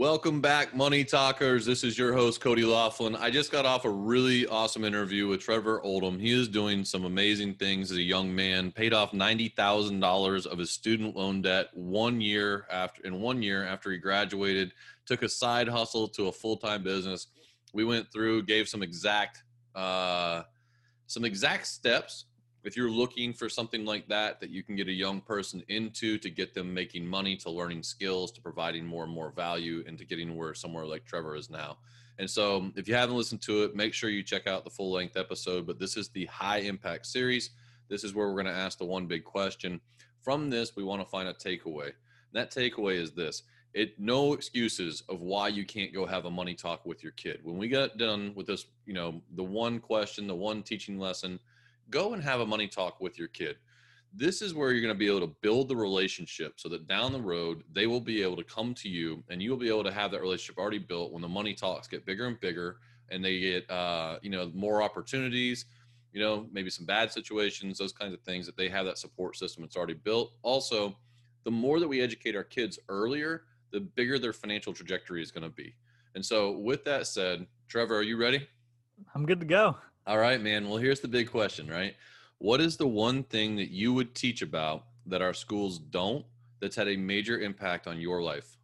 Welcome back, Money Talkers. This is your host, Cody Laughlin. I just got off a really awesome interview with Trevor Oldham. He is doing some amazing things as a young man, paid off $90,000 of his student loan debt one year after in one year after he graduated, took a side hustle to a full-time business. We went through, gave some exact uh, some exact steps if you're looking for something like that that you can get a young person into to get them making money to learning skills to providing more and more value and to getting where somewhere like trevor is now. And so if you haven't listened to it make sure you check out the full length episode but this is the high impact series. This is where we're going to ask the one big question. From this we want to find a takeaway. That takeaway is this. It no excuses of why you can't go have a money talk with your kid. When we get done with this you know the one question the one teaching lesson go and have a money talk with your kid. This is where you're going to be able to build the relationship so that down the road, they will be able to come to you and you'll be able to have that relationship already built when the money talks get bigger and bigger and they get, uh, you know, more opportunities, you know, maybe some bad situations, those kinds of things that they have that support system that's already built. Also, the more that we educate our kids earlier, the bigger their financial trajectory is going to be. And so, with that said, Trevor, are you ready? I'm good to go. All right, man. Well, here's the big question, right? What is the one thing that you would teach about that our schools don't that's had a major impact on your life?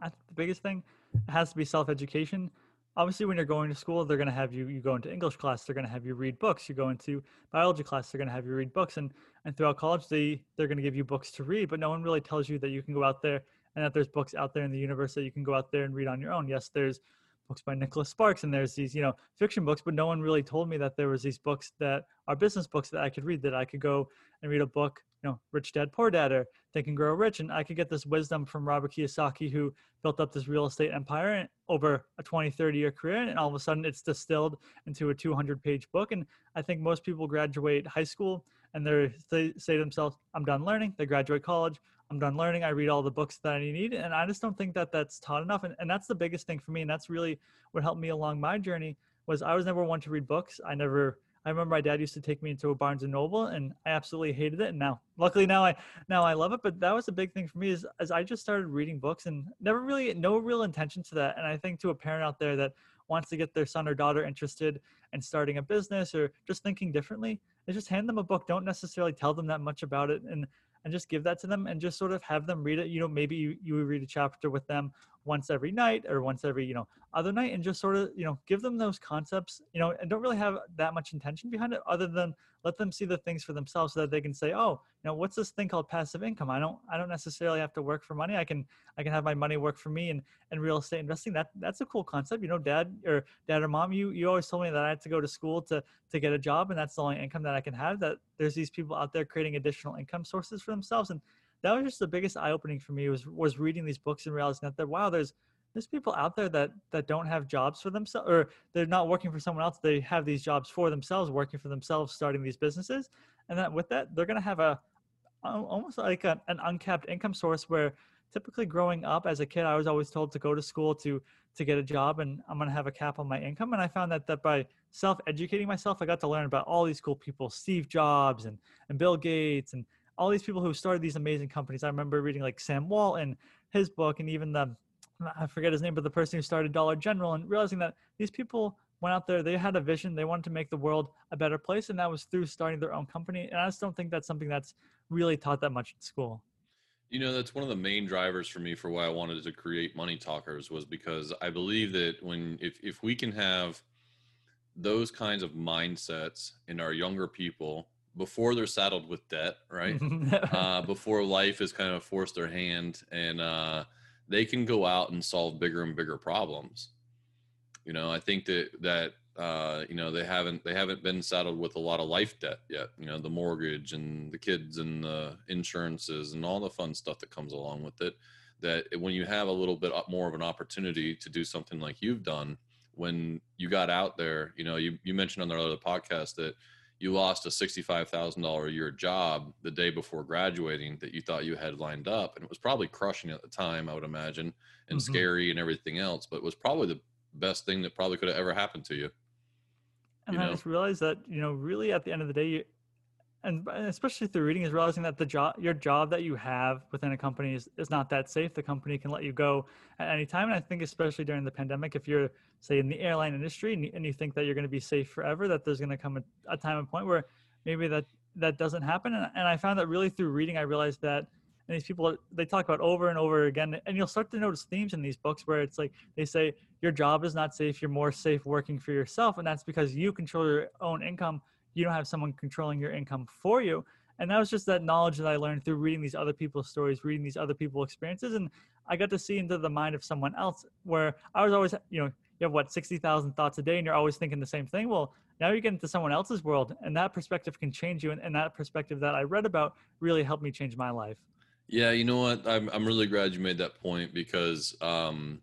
I think the biggest thing has to be self education. Obviously, when you're going to school, they're going to have you, you go into English class, they're going to have you read books. You go into biology class, they're going to have you read books. And, and throughout college, they, they're going to give you books to read, but no one really tells you that you can go out there and that there's books out there in the universe that you can go out there and read on your own. Yes, there's books by Nicholas Sparks and there's these, you know, fiction books, but no one really told me that there was these books that are business books that I could read, that I could go and read a book, you know, Rich Dad Poor Dad or Think and Grow Rich. And I could get this wisdom from Robert Kiyosaki, who built up this real estate empire over a 20, 30 year career. And all of a sudden it's distilled into a 200 page book. And I think most people graduate high school and they say to themselves, I'm done learning. They graduate college. I'm done learning. I read all the books that I need. And I just don't think that that's taught enough. And, and that's the biggest thing for me. And that's really what helped me along my journey was I was never one to read books. I never, I remember my dad used to take me into a Barnes and Noble and I absolutely hated it. And now, luckily now I, now I love it. But that was a big thing for me is as I just started reading books and never really, no real intention to that. And I think to a parent out there that wants to get their son or daughter interested in starting a business or just thinking differently, is just hand them a book. Don't necessarily tell them that much about it. And and just give that to them and just sort of have them read it. You know, maybe you, you read a chapter with them once every night or once every, you know, other night and just sort of, you know, give them those concepts, you know, and don't really have that much intention behind it other than let them see the things for themselves so that they can say, oh, you know, what's this thing called passive income? I don't, I don't necessarily have to work for money. I can, I can have my money work for me and, and real estate investing. That, that's a cool concept. You know, dad or dad or mom, you, you always told me that I had to go to school to, to get a job and that's the only income that I can have that there's these people out there creating additional income sources for themselves. And that was just the biggest eye opening for me was, was reading these books and realizing that, that wow, there's, there's people out there that that don't have jobs for themselves or they're not working for someone else they have these jobs for themselves working for themselves starting these businesses and that with that they're going to have a almost like a, an uncapped income source where typically growing up as a kid i was always told to go to school to to get a job and i'm going to have a cap on my income and i found that that by self educating myself i got to learn about all these cool people steve jobs and and bill gates and all these people who started these amazing companies. I remember reading like sam walton his book and even the I forget his name, but the person who started Dollar General and realizing that these people went out there, they had a vision, they wanted to make the world a better place, and that was through starting their own company. And I just don't think that's something that's really taught that much in school. You know, that's one of the main drivers for me for why I wanted to create Money Talkers was because I believe that when if if we can have those kinds of mindsets in our younger people before they're saddled with debt, right? uh, before life has kind of forced their hand and uh, they can go out and solve bigger and bigger problems. You know, I think that that uh, you know they haven't they haven't been saddled with a lot of life debt yet. You know, the mortgage and the kids and the insurances and all the fun stuff that comes along with it. That when you have a little bit more of an opportunity to do something like you've done, when you got out there, you know, you you mentioned on the other podcast that you lost a $65,000 a year job the day before graduating that you thought you had lined up. And it was probably crushing at the time, I would imagine, and mm-hmm. scary and everything else, but it was probably the best thing that probably could have ever happened to you. And you I know? just realized that, you know, really at the end of the day, and uh, especially through reading is realizing that the job your job that you have within a company is, is not that safe. The company can let you go at any time and i think especially during the pandemic if you're say in the airline industry and you, and you think that you're going to be safe forever that there's going to come a, a time and point where maybe that that doesn't happen. And, and i found that really through reading i realized that and these people they talk about over and over again and you'll start to notice themes in these books where it's like they say your job is not safe you're more safe working for yourself and that's because you control your own income you don't have someone controlling your income for you. And that was just that knowledge that i learned through reading these other people's stories reading these other people's experiences. And i got to see into the mind of someone else where i was always you know you have what 60,000 thoughts a day and you're always thinking the same thing? Well now you get into someone else's world and that perspective can change you. And, and that perspective that i read about really helped me change my life. Yeah you know what? I'm, I'm really glad you made that point because um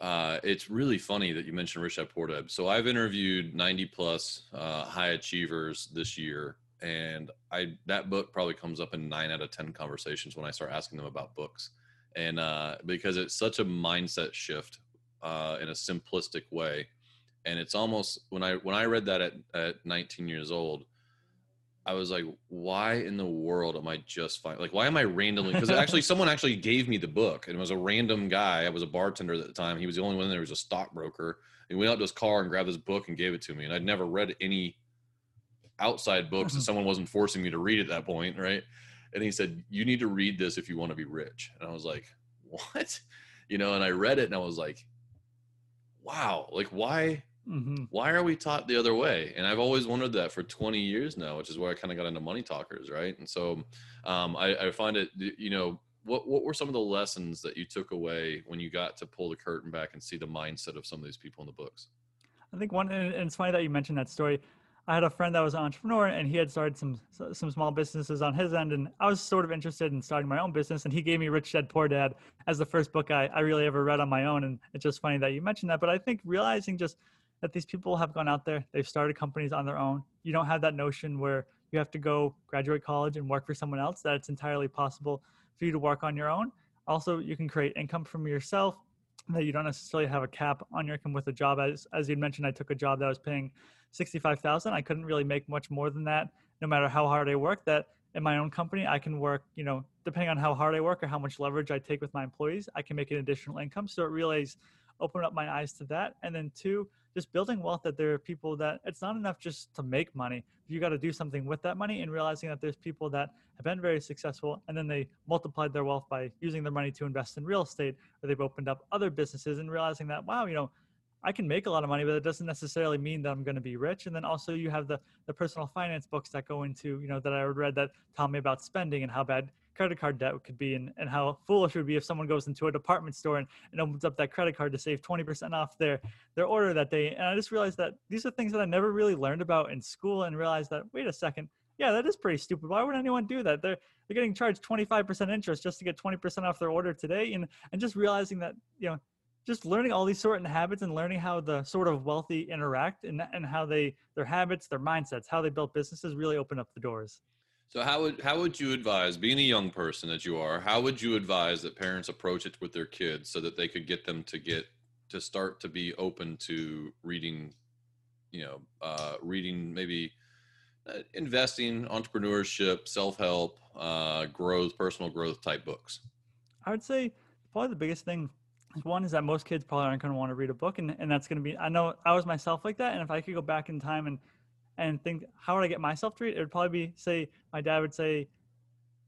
uh, it's really funny that you mentioned Dad Poor So I've interviewed 90 plus uh, high achievers this year, and I that book probably comes up in nine out of ten conversations when I start asking them about books, and uh, because it's such a mindset shift uh, in a simplistic way, and it's almost when I when I read that at at 19 years old, I was like, why in the world am I just fine? Like, why am I randomly? Because actually, someone actually gave me the book, and it was a random guy. I was a bartender at the time. He was the only one there was a stockbroker. He went out to his car and grabbed his book and gave it to me. And I'd never read any outside books, and mm-hmm. someone wasn't forcing me to read at that point, right? And he said, "You need to read this if you want to be rich." And I was like, "What?" You know. And I read it, and I was like, "Wow! Like, why?" Mm-hmm. Why are we taught the other way? And I've always wondered that for 20 years now, which is where I kind of got into money talkers, right? And so um, I, I find it, you know, what what were some of the lessons that you took away when you got to pull the curtain back and see the mindset of some of these people in the books? I think one, and it's funny that you mentioned that story. I had a friend that was an entrepreneur, and he had started some some small businesses on his end, and I was sort of interested in starting my own business. And he gave me Rich Dad Poor Dad as the first book I, I really ever read on my own. And it's just funny that you mentioned that. But I think realizing just that these people have gone out there, they've started companies on their own. You don't have that notion where you have to go graduate college and work for someone else, that it's entirely possible for you to work on your own. Also, you can create income from yourself that you don't necessarily have a cap on your income with a job. As, as you mentioned, I took a job that was paying 65,000. I couldn't really make much more than that, no matter how hard I worked that in my own company, I can work, you know, depending on how hard I work or how much leverage I take with my employees, I can make an additional income. So it really opened up my eyes to that. And then two, just building wealth that there are people that it's not enough just to make money. You got to do something with that money and realizing that there's people that have been very successful and then they multiplied their wealth by using their money to invest in real estate or they've opened up other businesses and realizing that, wow, you know, I can make a lot of money, but it doesn't necessarily mean that I'm going to be rich. And then also you have the the personal finance books that go into, you know, that I read that tell me about spending and how bad credit card debt could be and, and how foolish it would be if someone goes into a department store and, and opens up that credit card to save 20% off their their order that day. And i just realized that these are things that i never really learned about in school and realized that wait a second yeah that is pretty stupid. Why would anyone do that? They're they're getting charged 25% interest just to get 20% off their order today. And and just realizing that you know just learning all these certain habits and learning how the sort of wealthy interact and, and how they their habits their mindsets how they built businesses really open up the doors so how would how would you advise, being a young person that you are, how would you advise that parents approach it with their kids so that they could get them to get to start to be open to reading, you know, uh, reading maybe uh, investing, entrepreneurship, self help, uh, growth, personal growth type books? I would say probably the biggest thing is one is that most kids probably aren't going to want to read a book, and, and that's going to be. I know I was myself like that, and if I could go back in time and and think how would I get myself to read? It would probably be say my dad would say,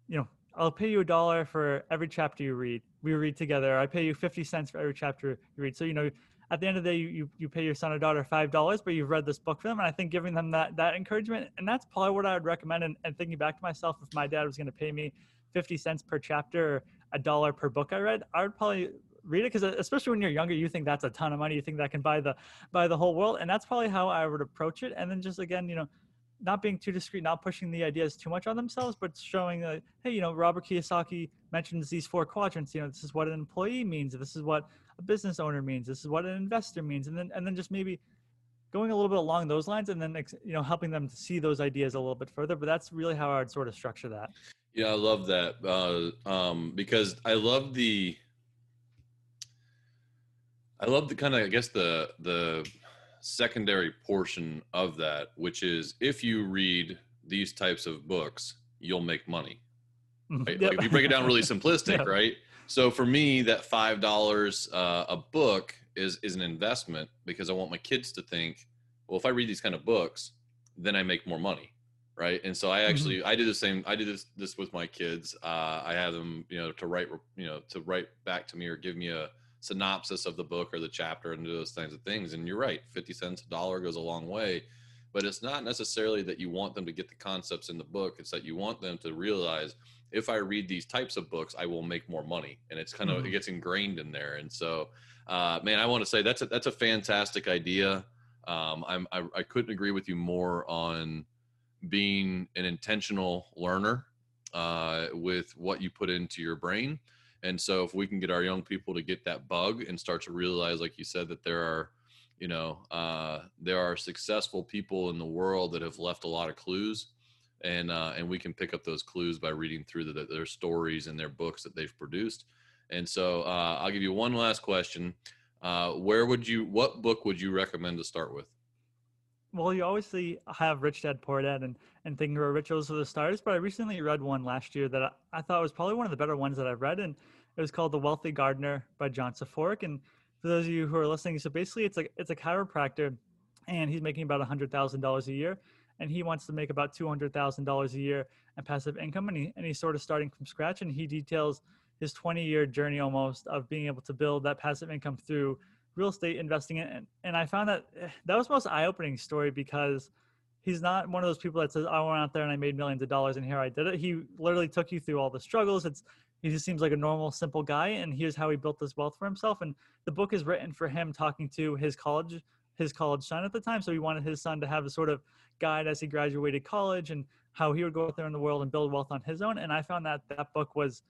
you know, I'll pay you a dollar for every chapter you read. We read together. I pay you fifty cents for every chapter you read. So you know, at the end of the day, you you pay your son or daughter five dollars, but you've read this book for them. And I think giving them that that encouragement, and that's probably what I would recommend. And, and thinking back to myself, if my dad was going to pay me fifty cents per chapter, or a dollar per book I read, I would probably read it because especially when you're younger you think that's a ton of money you think that can buy the buy the whole world and that's probably how i would approach it and then just again you know not being too discreet not pushing the ideas too much on themselves but showing that hey you know robert kiyosaki mentions these four quadrants you know this is what an employee means this is what a business owner means this is what an investor means and then and then just maybe going a little bit along those lines and then you know helping them to see those ideas a little bit further but that's really how i would sort of structure that. Yeah i love that uh, um, because i love the I love the kind of I guess the the secondary portion of that, which is if you read these types of books, you'll make money. Mhm. Right? Yep. Like if you break it down really simplistic, Yeah. right? So for me, that five dollars uh, a book is is an investment because I want my kids to think, well, if I read these kind of books, then I make more money, right? And so I Mm-hmm. actually I did the same. I did this this with my kids. Uh, I have them, you know, to write, you know, to write back to me or give me a synopsis of the book or the chapter and do those kinds of things. And you're right, fifty cents a dollar goes a long way. But it's not necessarily that you want them to get the concepts in the book. It's that you want them to realize if I read these types of books, I will make more money, and it's kind of it Mhm. gets ingrained in there. And so, uh, man, I want to say that's a that's a fantastic idea. Um, I'm I, I couldn't agree with you more on being an intentional learner uh, with what you put into your brain. And so, if we can get our young people to get that bug and start to realize, like you said, that there are, you know, uh, there are successful people in the world that have left a lot of clues and uh, and we can pick up those clues by reading through the, their stories and their books that they've produced. And so uh, I'll give you one last question: uh, Where would you? What book would you recommend to start with? Well, you obviously have Rich Dad Poor Dad and, and Think and Grow Rich those are the Stars, but I recently read one last year that I, I thought was probably one of the better ones that I've read, and it was called The Wealthy Gardener by John Soforic. And for those of you who are listening, so basically it's like it's a chiropractor, and he's making about hundred thousand dollars a year, and he wants to make about two hundred thousand dollars a year in passive income, and he and he's sort of starting from scratch, and he details his 20 year journey almost of being able to build that passive income through real estate investing in and, and i found that eh, that was most eye-opening story because he's not one of those people that says i went out there and i made millions of dollars and here i did it. He literally took you through all the struggles. It's he just seems like a normal simple guy and here's how he built this wealth for himself and the book is written for him talking to his college his college son at the time so he wanted his son to have a sort of guide as he graduated college and how he would go out there in the world and build wealth on his own and i found that that book was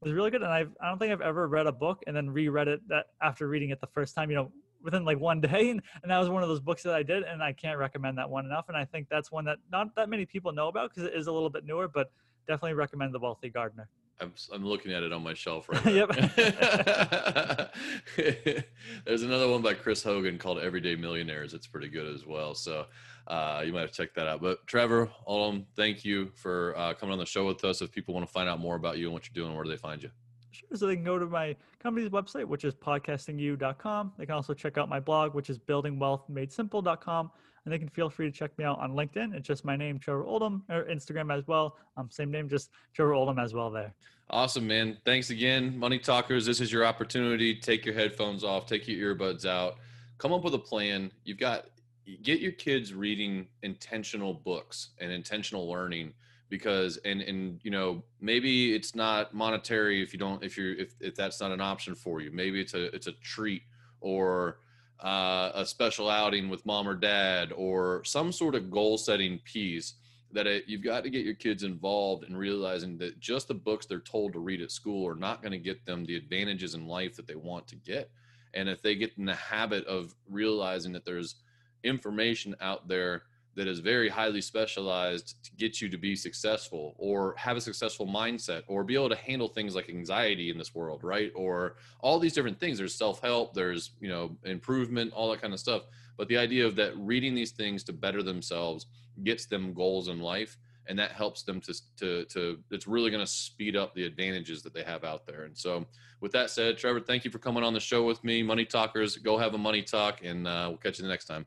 was really good and I've, i don't think i've ever read a book and then reread it that after reading it the first time you know within like one day and, and that was one of those books that i did and i can't recommend that one enough and i think that's one that not that many people know about because it is a little bit newer but definitely recommend the wealthy gardener I'm, I'm looking at it on my shelf right now. Yep. There's another one by Chris Hogan called Everyday Millionaires. It's pretty good as well. So uh, you might have checked that out. But Trevor, Oldham, thank you for uh, coming on the show with us. If people want to find out more about you and what you're doing, where do they find you? Sure. So they can go to my company's website, which is podcastingyou.com. They can also check out my blog, which is buildingwealthmadesimple.com. And they can feel free to check me out on LinkedIn. It's just my name, Trevor Oldham, or Instagram as well. Um, same name, just Trevor Oldham as well there. Awesome, man. Thanks again. Money Talkers, this is your opportunity. Take your headphones off, take your earbuds out, come up with a plan. You've got, get your kids reading intentional books and intentional learning because and and you know maybe it's not monetary if you don't if you're if, if that's not an option for you maybe it's a it's a treat or uh, a special outing with mom or dad or some sort of goal setting piece that it, you've got to get your kids involved in realizing that just the books they're told to read at school are not going to get them the advantages in life that they want to get. And if they get in the habit of realizing that there's information out there that is very highly specialized to get you to be successful or have a successful mindset or be able to handle things like anxiety in this world right? Or all these different things. There's self-help there's you know improvement all that kind of stuff. But the idea of that reading these things to better themselves gets them goals in life and that helps them to to to it's really going to speed up the advantages that they have out there. And so with that said trevor thank you for coming on the show with me. Money talkers go have a money talk and uh, we'll catch you the next time